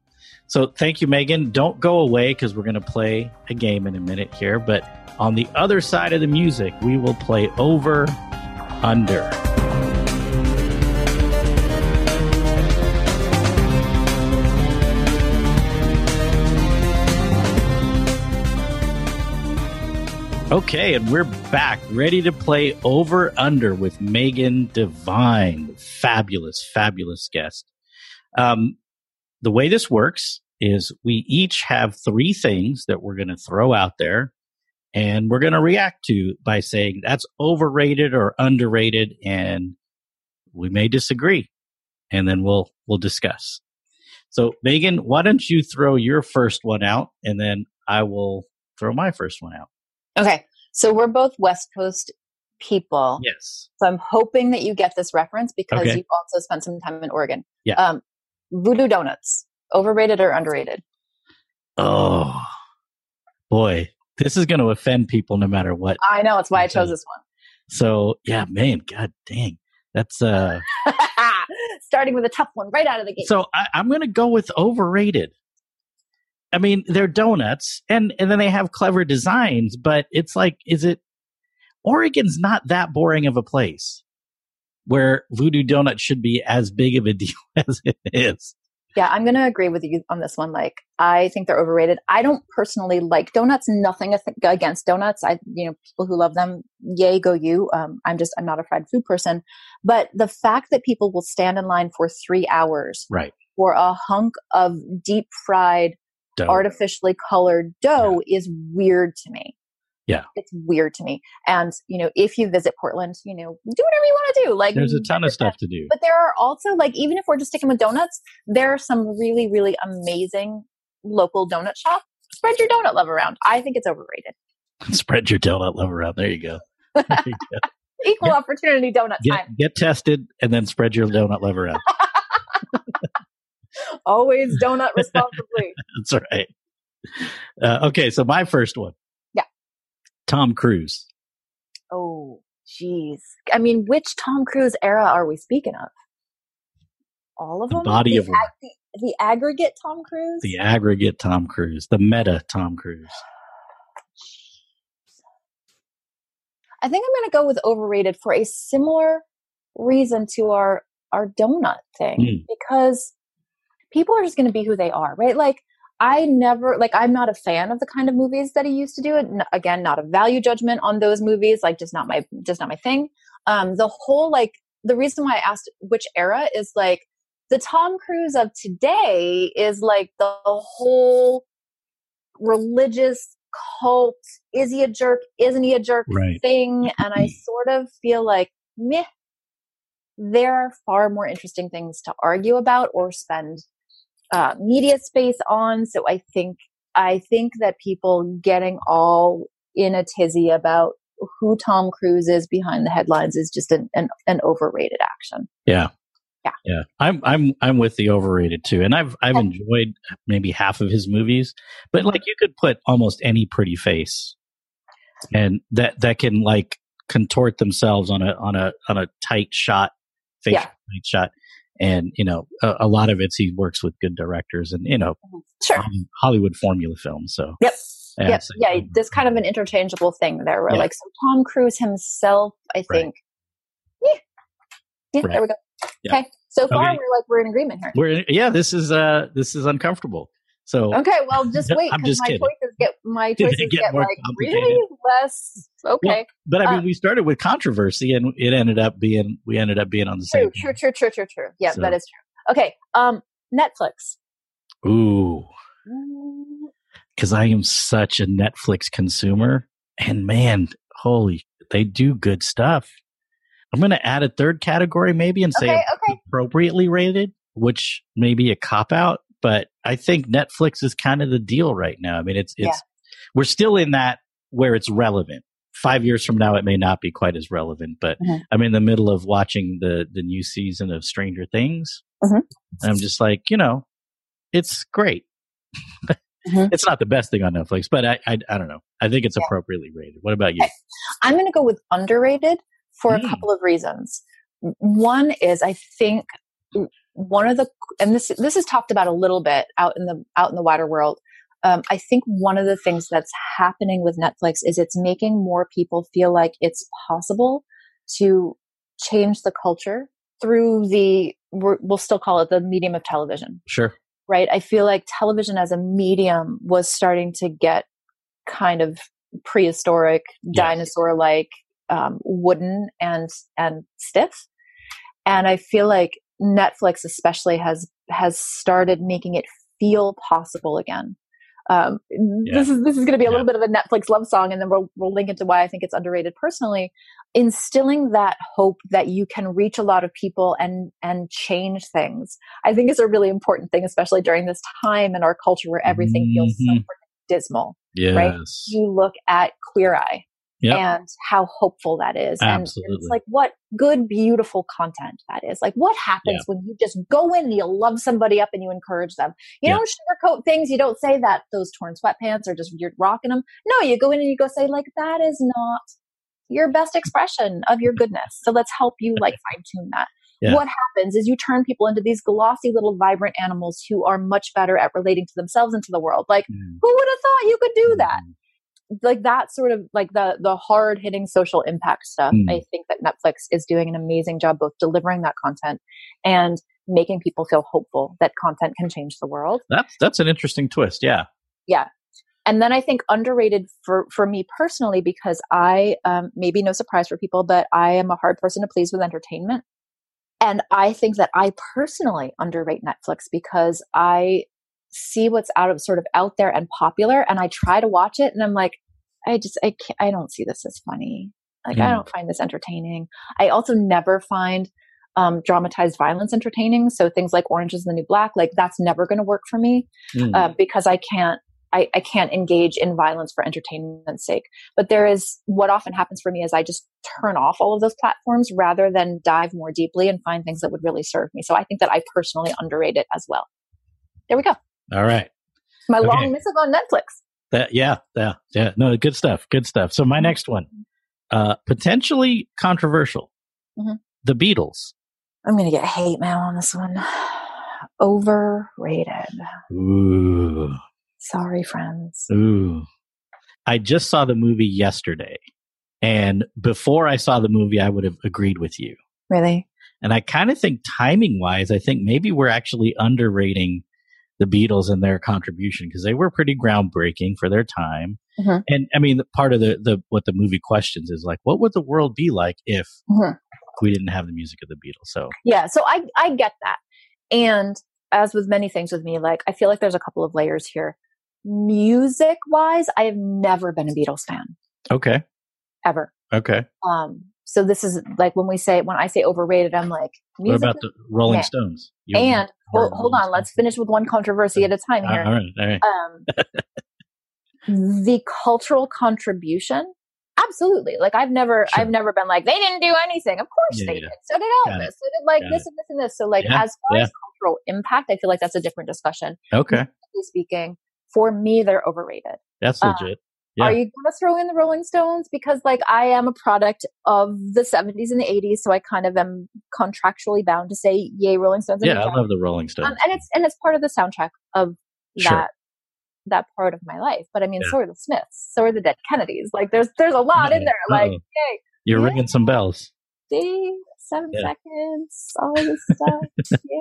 B: So thank you, Megan. Don't go away because we're going to play a game in a minute here. But on the other side of the music, we will play over, under. Okay, and we're back, ready to play over under with Megan Devine, fabulous, fabulous guest. Um, the way this works is we each have three things that we're going to throw out there and we're going to react to by saying that's overrated or underrated and we may disagree and then we'll we'll discuss. So Megan, why don't you throw your first one out and then I will throw my first one out.
C: Okay. So we're both West Coast people.
B: Yes.
C: So I'm hoping that you get this reference because okay. you've also spent some time in Oregon.
B: Yeah. Um,
C: Voodoo Donuts, overrated or underrated?
B: Oh, boy. This is going to offend people no matter what.
C: I know. It's why I chose this one.
B: So, yeah, man, god dang. That's uh
C: starting with a tough one right out of the gate.
B: So, I, I'm going to go with overrated. I mean, they're donuts and and then they have clever designs, but it's like is it Oregon's not that boring of a place where Voodoo Donuts should be as big of a deal as it is.
C: Yeah, I'm going to agree with you on this one. Like, I think they're overrated. I don't personally like donuts. Nothing against donuts. I, you know, people who love them, yay, go you. Um, I'm just, I'm not a fried food person. But the fact that people will stand in line for three hours,
B: right,
C: for a hunk of deep fried, dough. artificially colored dough yeah. is weird to me.
B: Yeah.
C: It's weird to me. And, you know, if you visit Portland, you know, do whatever you want to do. Like
B: there's a ton of stuff to do.
C: But there are also like even if we're just sticking with donuts, there are some really, really amazing local donut shops. Spread your donut love around. I think it's overrated.
B: Spread your donut love around. There you go.
C: There you go. Equal get, opportunity donut
B: get,
C: time.
B: Get tested and then spread your donut love around.
C: Always donut responsibly.
B: That's right. Uh, okay, so my first one. Tom Cruise.
C: Oh, jeez. I mean, which Tom Cruise era are we speaking of? All of
B: the
C: them.
B: Body the, of work.
C: The the aggregate Tom Cruise.
B: The aggregate Tom Cruise, the meta Tom Cruise.
C: I think I'm going to go with overrated for a similar reason to our our donut thing
B: Mm.
C: because people are just going to be who they are, right? Like I never like I'm not a fan of the kind of movies that he used to do. N- again, not a value judgment on those movies, like just not my just not my thing. Um the whole like the reason why I asked which era is like the Tom Cruise of today is like the whole religious cult is he a jerk isn't he a jerk
B: Right.
C: thing and i sort of feel like meh there are far more interesting things to argue about or spend uh, media space on so i think i think that people getting all in a tizzy about who tom cruise is behind the headlines is just an, an, an overrated action
B: Yeah.
C: Yeah.
B: Yeah. I'm I'm I'm with the overrated too. And I've I've enjoyed maybe half of his movies. But like you could put almost any pretty face and that that can like contort themselves on a on a on a tight shot face
C: Yeah.
B: tight shot. And you know, a, a lot of it's he works with good directors and you know, mm-hmm.
C: sure
B: Holly- Hollywood formula films. So
C: Yep.
B: yeah,
C: yep.
B: so-
C: yeah, um, there's kind of an interchangeable thing there where
B: Yeah.
C: like so Tom Cruise himself, I
B: Right.
C: think. Yeah. Yeah,
B: Right.
C: there we go.
B: Yeah.
C: Okay. So far
B: Okay.
C: we're like we're in agreement here.
B: We're yeah, this is uh this is uncomfortable. So
C: Okay, well just wait
B: I'm
C: because
B: just
C: my
B: kidding.
C: Get my choices
B: get
C: get,
B: more
C: like really less okay.
B: But I mean,
C: Uh,
B: we started with controversy, and it ended up being we ended up being on the
C: true,
B: same.
C: true, true, true, true, true. Yeah,
B: So-
C: that is true. Okay. Um Netflix.
B: Ooh,
C: Mm,
B: because I am such a Netflix consumer, and man, holy, they do good stuff. I'm going to add a third category, maybe, and say
C: Okay, okay.
B: appropriately rated, which may be a cop out, but I think Netflix is kind of the deal right now. I mean, it's it's
C: Yeah.
B: we're still in that where it's relevant. Five years from now, it may not be quite as relevant, but
C: Mhm.
B: I'm in the middle of watching the the new season of Stranger Things.
C: Mhm.
B: And I'm just like, you know, it's great.
C: Mhm.
B: It's not the best thing on Netflix, but I I, I don't know. I think it's
C: Yeah.
B: appropriately rated. What about you?
C: Okay. I'm going to go with underrated for
B: Mm.
C: a couple of reasons. One is I think one of the and this this is talked about a little bit out in the out in the wider world. Um, I think one of the things that's happening with Netflix is it's making more people feel like it's possible to change the culture through the we're, we'll still call it the medium of television
B: Sure.
C: right? I feel like television as a medium was starting to get kind of prehistoric,
B: Yes.
C: dinosaur like, um, wooden and and stiff. And I feel like Netflix especially has has started making it feel possible again. Um, This is this is going to be a little bit of a Netflix love song, and then we'll we'll link into why I think it's underrated personally. Instilling that hope that you can reach a lot of people and and change things, I think is a really important thing, especially during this time in our culture where everything feels so
B: Mhm.
C: dismal.
B: Yes.
C: You look at Queer Eye
B: Yep.
C: and how hopeful that is, and
B: Absolutely.
C: it's like what good, beautiful content that is. Like what happens when you just go in and you love somebody up and you encourage them. You
B: Yeah.
C: don't sugarcoat things. You don't say that those torn sweatpants are just you're rocking them. No, you go in and you go say like that is not your best expression of your goodness. So let's help you like fine tune that.
B: Yeah.
C: What happens is you turn people into these glossy little vibrant animals who are much better at relating to themselves and to the world. Like
B: Mm.
C: who would have thought you could do that? Like that sort of like the the hard hitting social impact stuff
B: Mm.
C: i think that netflix is doing an amazing job both delivering that content and making people feel hopeful that content can change the world
B: That's that's an interesting twist. Yeah.
C: yeah and then i think underrated for for me personally because i um, maybe no surprise for people but i am a hard person to please with entertainment and i think that i personally underrate netflix because i see what's out of sort of out there and popular and i try to watch it and i'm like i just i can't i don't see this as funny like i
B: Mm.
C: don't find this entertaining i also never find um, dramatized violence entertaining so things like orange is the new black like that's never going to work for me
B: Mm.
C: uh, because I can't I, I can't engage in violence for entertainment's sake. But there is what often happens for me is I just turn off all of those platforms rather than dive more deeply and find things that would really serve me. So I think that I personally underrate it as well. There we go.
B: All right.
C: My
B: Okay.
C: long missive on Netflix.
B: That yeah, yeah, yeah. No, good stuff. Good stuff. So my next one, uh, potentially controversial.
C: Mhm.
B: The Beatles.
C: I'm gonna get hate mail on this one. Overrated.
B: Ooh.
C: Sorry, friends.
B: Ooh. I just saw the movie yesterday. And before I saw the movie, I would have agreed with you.
C: Really?
B: And I kind of think timing wise, I think maybe we're actually underrating the Beatles and their contribution because they were pretty groundbreaking for their time.
C: Mhm.
B: And I mean, part of the, the what the movie questions is like, what would the world be like if
C: Mhm.
B: we didn't have the music of the Beatles? So
C: Yeah. So I, I get that. And as with many things with me, like I feel like there's a couple of layers here. Music wise, I have never been a Beatles fan
B: okay,
C: ever.
B: okay.
C: Um, so this is like when we say, when I say overrated, I'm like,
B: What about the Rolling. Stones? You-
C: and
B: Or
C: hold, hold on,
B: Rolling
C: let's finish with one controversy at a time here.
B: all right, all right.
C: Um, the cultural contribution, absolutely. Like I've never,
B: Sure.
C: I've never been like they didn't do anything. Of course
B: Yeah,
C: they
B: yeah.
C: did. So did Elvis. So did like
B: Got
C: this and this and this. So like
B: Yeah,
C: as far as cultural impact, I feel like that's a different discussion.
B: Okay,
C: Speaking, for me, they're overrated.
B: that's
C: Uh,
B: legit. Yeah.
C: Are you going to throw in the Rolling Stones? Because like I am a product of the 70s and the 80s, so I kind of am contractually bound to say, "Yay, Rolling Stones!"
B: Yeah, I love the Rolling Stones.
C: um, and it's and it's part of the soundtrack of
B: Sure.
C: that that part of my life. But I mean,
B: Yeah.
C: so are the Smiths, so are the Dead Kennedys. Like there's there's a lot in there. Like yay,
B: You're
C: yeah.
B: ringing some bells.
C: see, seven seconds, all this stuff. yeah,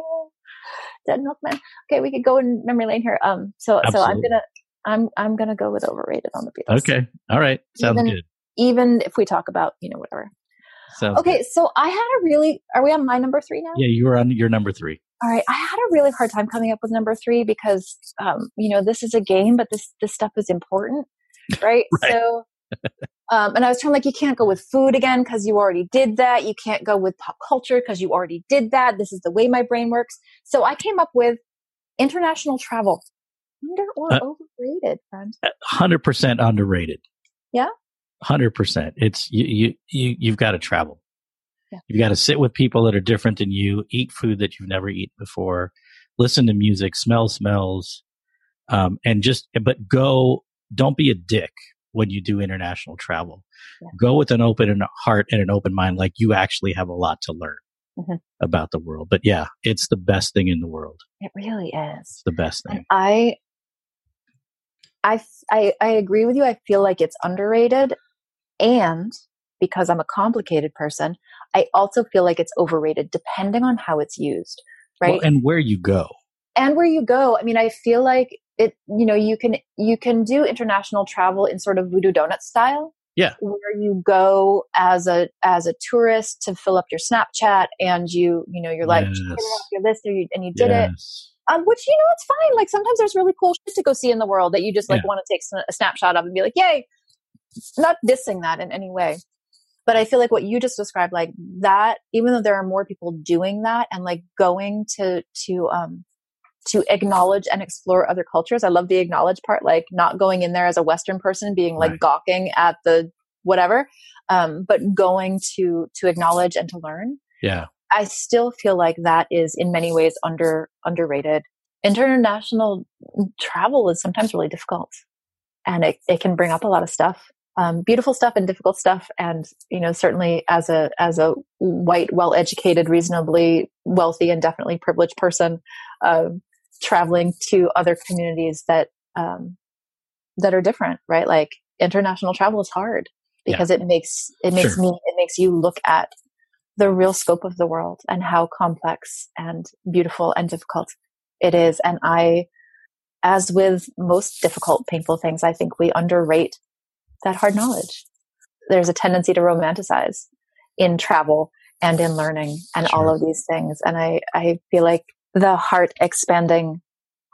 C: Dead Milkman. Okay, we could go in memory lane here. Um, so so I'm gonna I'm I'm gonna go with overrated on the Beatles.
B: Okay, all right, sounds
C: Even-
B: good.
C: even if we talk about you know whatever.
B: Sounds
C: Okay,
B: good.
C: so I had a really. Are we on my number three now?
B: Yeah, you were on your number three.
C: All right, I had a really hard time coming up with number three because, um, you know, this is a game, but this this stuff is important, right?
B: Right.
C: So, um, and I was trying like you can't go with food again because you already did that. You can't go with pop culture because you already did that. This is the way my brain works. So I came up with international travel. Under or
B: Uh,
C: overrated, friend?
B: Hundred percent underrated.
C: Yeah?
B: hundred percent. It's you. You you you've got to travel.
C: Yeah.
B: You've got to sit with people that are different than you. Eat food that you've never eaten before. Listen to music. Smell smells. Um, and just but go. Don't be a dick when you do international travel.
C: Yeah.
B: Go with an open heart and an open mind, like you actually have a lot to learn
C: Mhm.
B: about the world. But yeah, it's the best thing in the world.
C: It really is.
B: It's the best thing.
C: And I, I, I, I agree with you. I feel like it's underrated. And because I'm a complicated person, I also feel like it's overrated depending on how it's used. Right.
B: Well, and where you go.
C: and where you go. I mean, I feel like it, you know, you can, you can do international travel in sort of voodoo donut style.
B: Yeah.
C: Where you go as a, as a tourist to fill up your Snapchat and you, you know, you're like,
B: Yes.
C: it your list and you, and you did it
B: Yes.
C: Um, which you know it's fine. Like sometimes there's really cool shit to go see in the world that you just like
B: Yeah.
C: want to take a snapshot of and be like, yay! Not dissing that in any way, but I feel like what you just described, like that, even though there are more people doing that and like going to to um to acknowledge and explore other cultures. I love the acknowledge part, like not going in there as a Western person, being like
B: Right.
C: gawking at the whatever, um, but going to to acknowledge and to learn.
B: Yeah.
C: I still feel like that is in many ways under underrated. International travel is sometimes really difficult, and it, it can bring up a lot of stuff, um, beautiful stuff and difficult stuff. And you know, certainly as a as a white, well educated, reasonably wealthy, and definitely privileged person, um, traveling to other communities that um, that are different, right? Like international travel is hard
B: Yeah.
C: because it makes it makes
B: Sure.
C: me it makes you look at the real scope of the world and how complex and beautiful and difficult it is. And I, as with most difficult, painful things, I think we underrate that hard knowledge. There's a tendency to romanticize in travel and in learning and all of these things. And I, I feel like the heart expanding,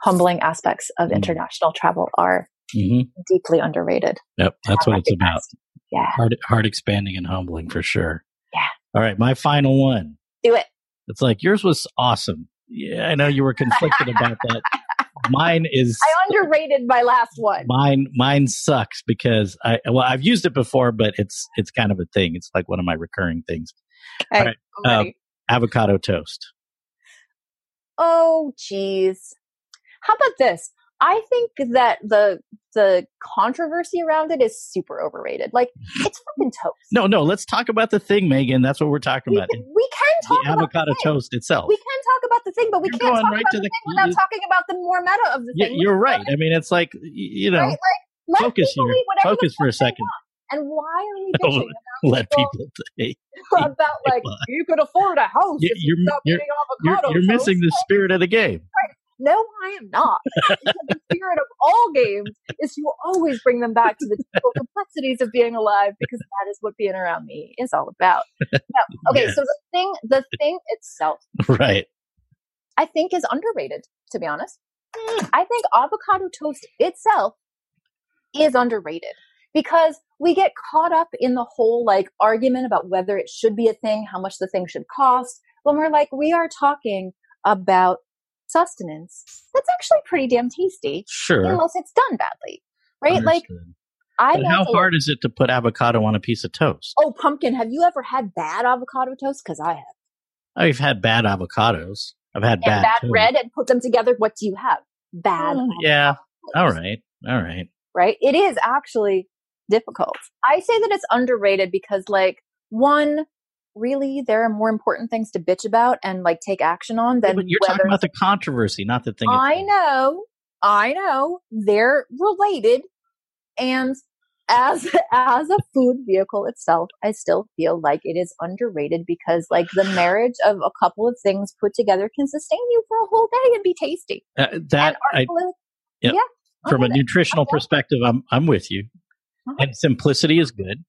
C: humbling aspects of
B: Mm.
C: international travel are
B: hmm
C: deeply underrated.
B: Yep. That's what it's about.
C: Yeah.
B: Heart, heart expanding and humbling for sure. All right. My final one.
C: Do it.
B: It's like yours was awesome. Yeah. I know you were conflicted about that. Mine is.
C: I underrated my last one.
B: Mine, mine sucks because I well I've used it before, but it's it's kind of a thing. It's like one of my recurring things.
C: Okay,
B: all right,
C: ready.
B: Um, avocado toast.
C: Oh, geez. How about this? I think that the the controversy around it is super overrated. Like it's fucking toast.
B: No, no. Let's talk about the thing, Megan. That's what we're talking
C: we
B: about.
C: can, we can
B: The
C: talk about
B: avocado
C: the
B: toast itself.
C: We can talk about the thing, but we
B: You're
C: can't talk
B: right
C: about
B: to
C: the,
B: the-
C: thing without talking about the more meta of the
B: Y-
C: thing.
B: you're right. I mean, it's like you know,
C: right? Like, let
B: focus here.
C: the
B: Focus for a second.
C: And why are we bitching
B: let
C: people-
B: people. Say,
C: about, about like you could afford a house
B: You-
C: if you
B: you're- you're- you're, you're missing the spirit of the game.
C: No, I am not. The spirit of all games is to always bring them back to the complexities of being alive because that is what being around me is all about. Now, okay, so the thing, the thing itself,
B: Right.
C: I think is underrated, to be honest. Hmm. I think avocado toast itself is underrated because we get caught up in the whole like argument about whether it should be a thing, how much the thing should cost, when we're like, we are talking about sustenance that's actually pretty damn tasty
B: Sure.
C: unless it's done badly. Right? Like I
B: how hard is it to put avocado on a piece of toast?
C: Oh, pumpkin, have you ever had bad avocado toast? Because I have.
B: I've had bad avocados. I've had
C: And
B: bad,
C: bad
B: toast.
C: bread and put them together. What do you have? Bad.
B: Uh, yeah.
C: avocado
B: All
C: toast.
B: right. All right.
C: right? It is actually difficult. I say that it's underrated because, like, one, really, there are more important things to bitch about and like take action on
B: Yeah,
C: than
B: but you're
C: whether.
B: talking about the controversy, not the thing.
C: I know, I know, they're related, and as as a food vehicle itself, I still feel like it is underrated because, like, the marriage of a couple of things put together can sustain you for a whole day and be tasty.
B: Uh, that I,
C: yeah, I'm
B: from a
C: with it.
B: nutritional perspective, I'm I'm with you.
C: Uh-huh.
B: And simplicity is good.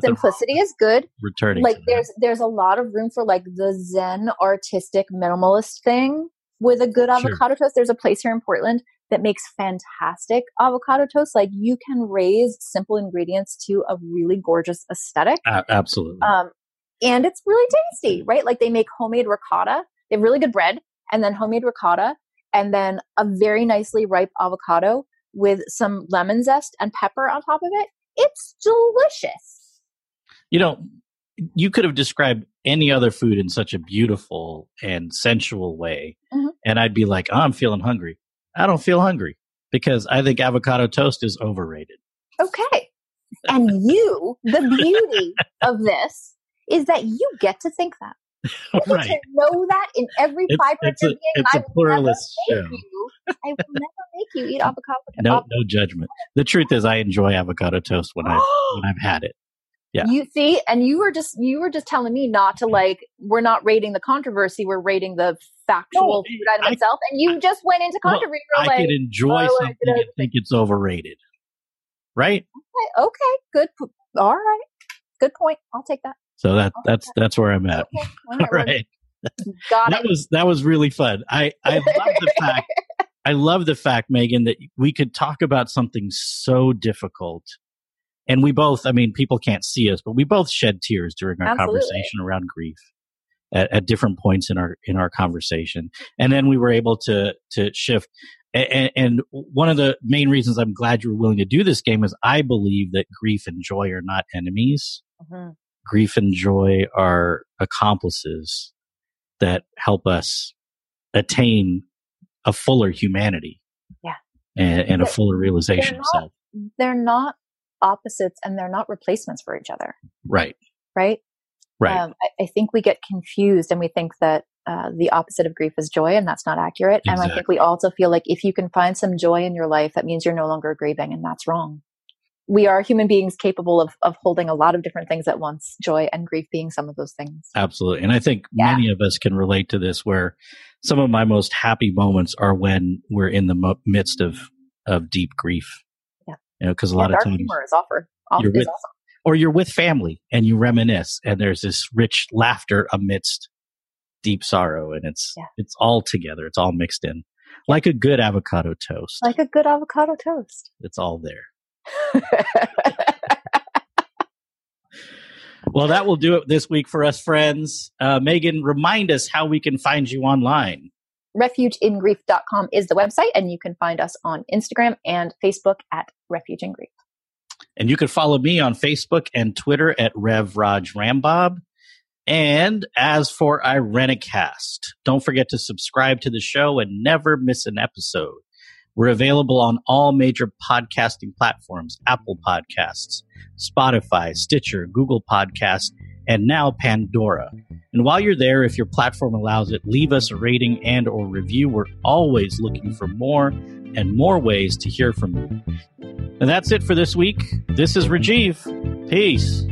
C: Simplicity is good.
B: returning.
C: like there's there's a lot of room for like the zen artistic minimalist thing with a good
B: Sure.
C: avocado toast there's a place here in portland that makes fantastic avocado toast like you can raise simple ingredients to a really gorgeous aesthetic
B: A- absolutely.
C: um and it's really tasty right like they make homemade ricotta they have really good bread and then homemade ricotta and then a very nicely ripe avocado with some lemon zest and pepper on top of it it's delicious
B: you know, you could have described any other food in such a beautiful and sensual way,
C: Mhm.
B: and I'd be like, oh, I'm feeling hungry. I don't feel hungry because I think avocado toast is overrated.
C: Okay. And you, the beauty of this is that you get to think that. You get
B: right.
C: to know that in every fiber
B: it's
C: of
B: a
C: your being.
B: it's a pluralist show.
C: you. I will never make you eat avocado.
B: toast.
C: No,
B: no judgment. The truth is, I enjoy avocado toast when I when I've had it. Yeah.
C: You see, and you were just you were just telling me not to like. We're not rating the controversy. We're rating the factual
B: No,
C: food item
B: I-
C: itself. And you just went into
B: Well,
C: controversy.
B: I
C: You're like,
B: could oh, enjoy
C: oh, I
B: something and think it's overrated. Right.
C: okay, okay, good. All right, good point. I'll take that.
B: So that that's that's where I'm at.
C: Okay, all
B: All
C: right,
B: right.
C: got
B: that
C: it.
B: was that was really fun. I I love the fact I love the fact, Megan, that we could talk about something so difficult. And we both, I mean, people can't see us, but we both shed tears during our
C: Absolutely.
B: conversation around grief at, at different points in our in our conversation. And then we were able to to shift. And, and one of the main reasons I'm glad you were willing to do this game is I believe that grief and joy are not enemies
C: Mhm.
B: grief and joy are accomplices that help us attain a fuller humanity.
C: Yeah.
B: And, and a
C: They're-
B: fuller realization of
C: not-
B: self.
C: they're not opposites and they're not replacements for each other,
B: Right.
C: right?
B: Right.
C: Um, I, I think we get confused and we think that uh, the opposite of grief is joy, and that's not accurate. And I think we also feel like if you can find some joy in your life, that means you're no longer grieving, and that's wrong. We are human beings capable of, of holding a lot of different things at once, joy and grief being some of those things.
B: Absolutely. And I think
C: Yeah.
B: many of us can relate to this where some of my most happy moments are when we're in the mo- midst of, of deep grief. You know, because a lot of times,
C: humor is offer. off-
B: You're with-
C: awesome.
B: or you're with family and you reminisce and there's this rich laughter amidst deep sorrow and it's
C: Yeah.
B: it's all together it's all mixed in like a good avocado toast
C: Like a good avocado toast.
B: it's all there well that will do it this week for us friends uh, megan remind us how we can find you online
C: refugeingrief.com is the website, and you can find us on Instagram and Facebook at Refuge in Grief.
B: and you can follow me on facebook and twitter at rev raj rambob and as for Irenicast, don't forget to subscribe to the show and never miss an episode. We're available on all major podcasting platforms Apple Podcasts, Spotify, Stitcher, Google Podcasts, and now Pandora. And while you're there, if your platform allows it, leave us a rating and or review. We're always looking for more and more ways to hear from you. And that's it for this week. This is Rajeev. Peace.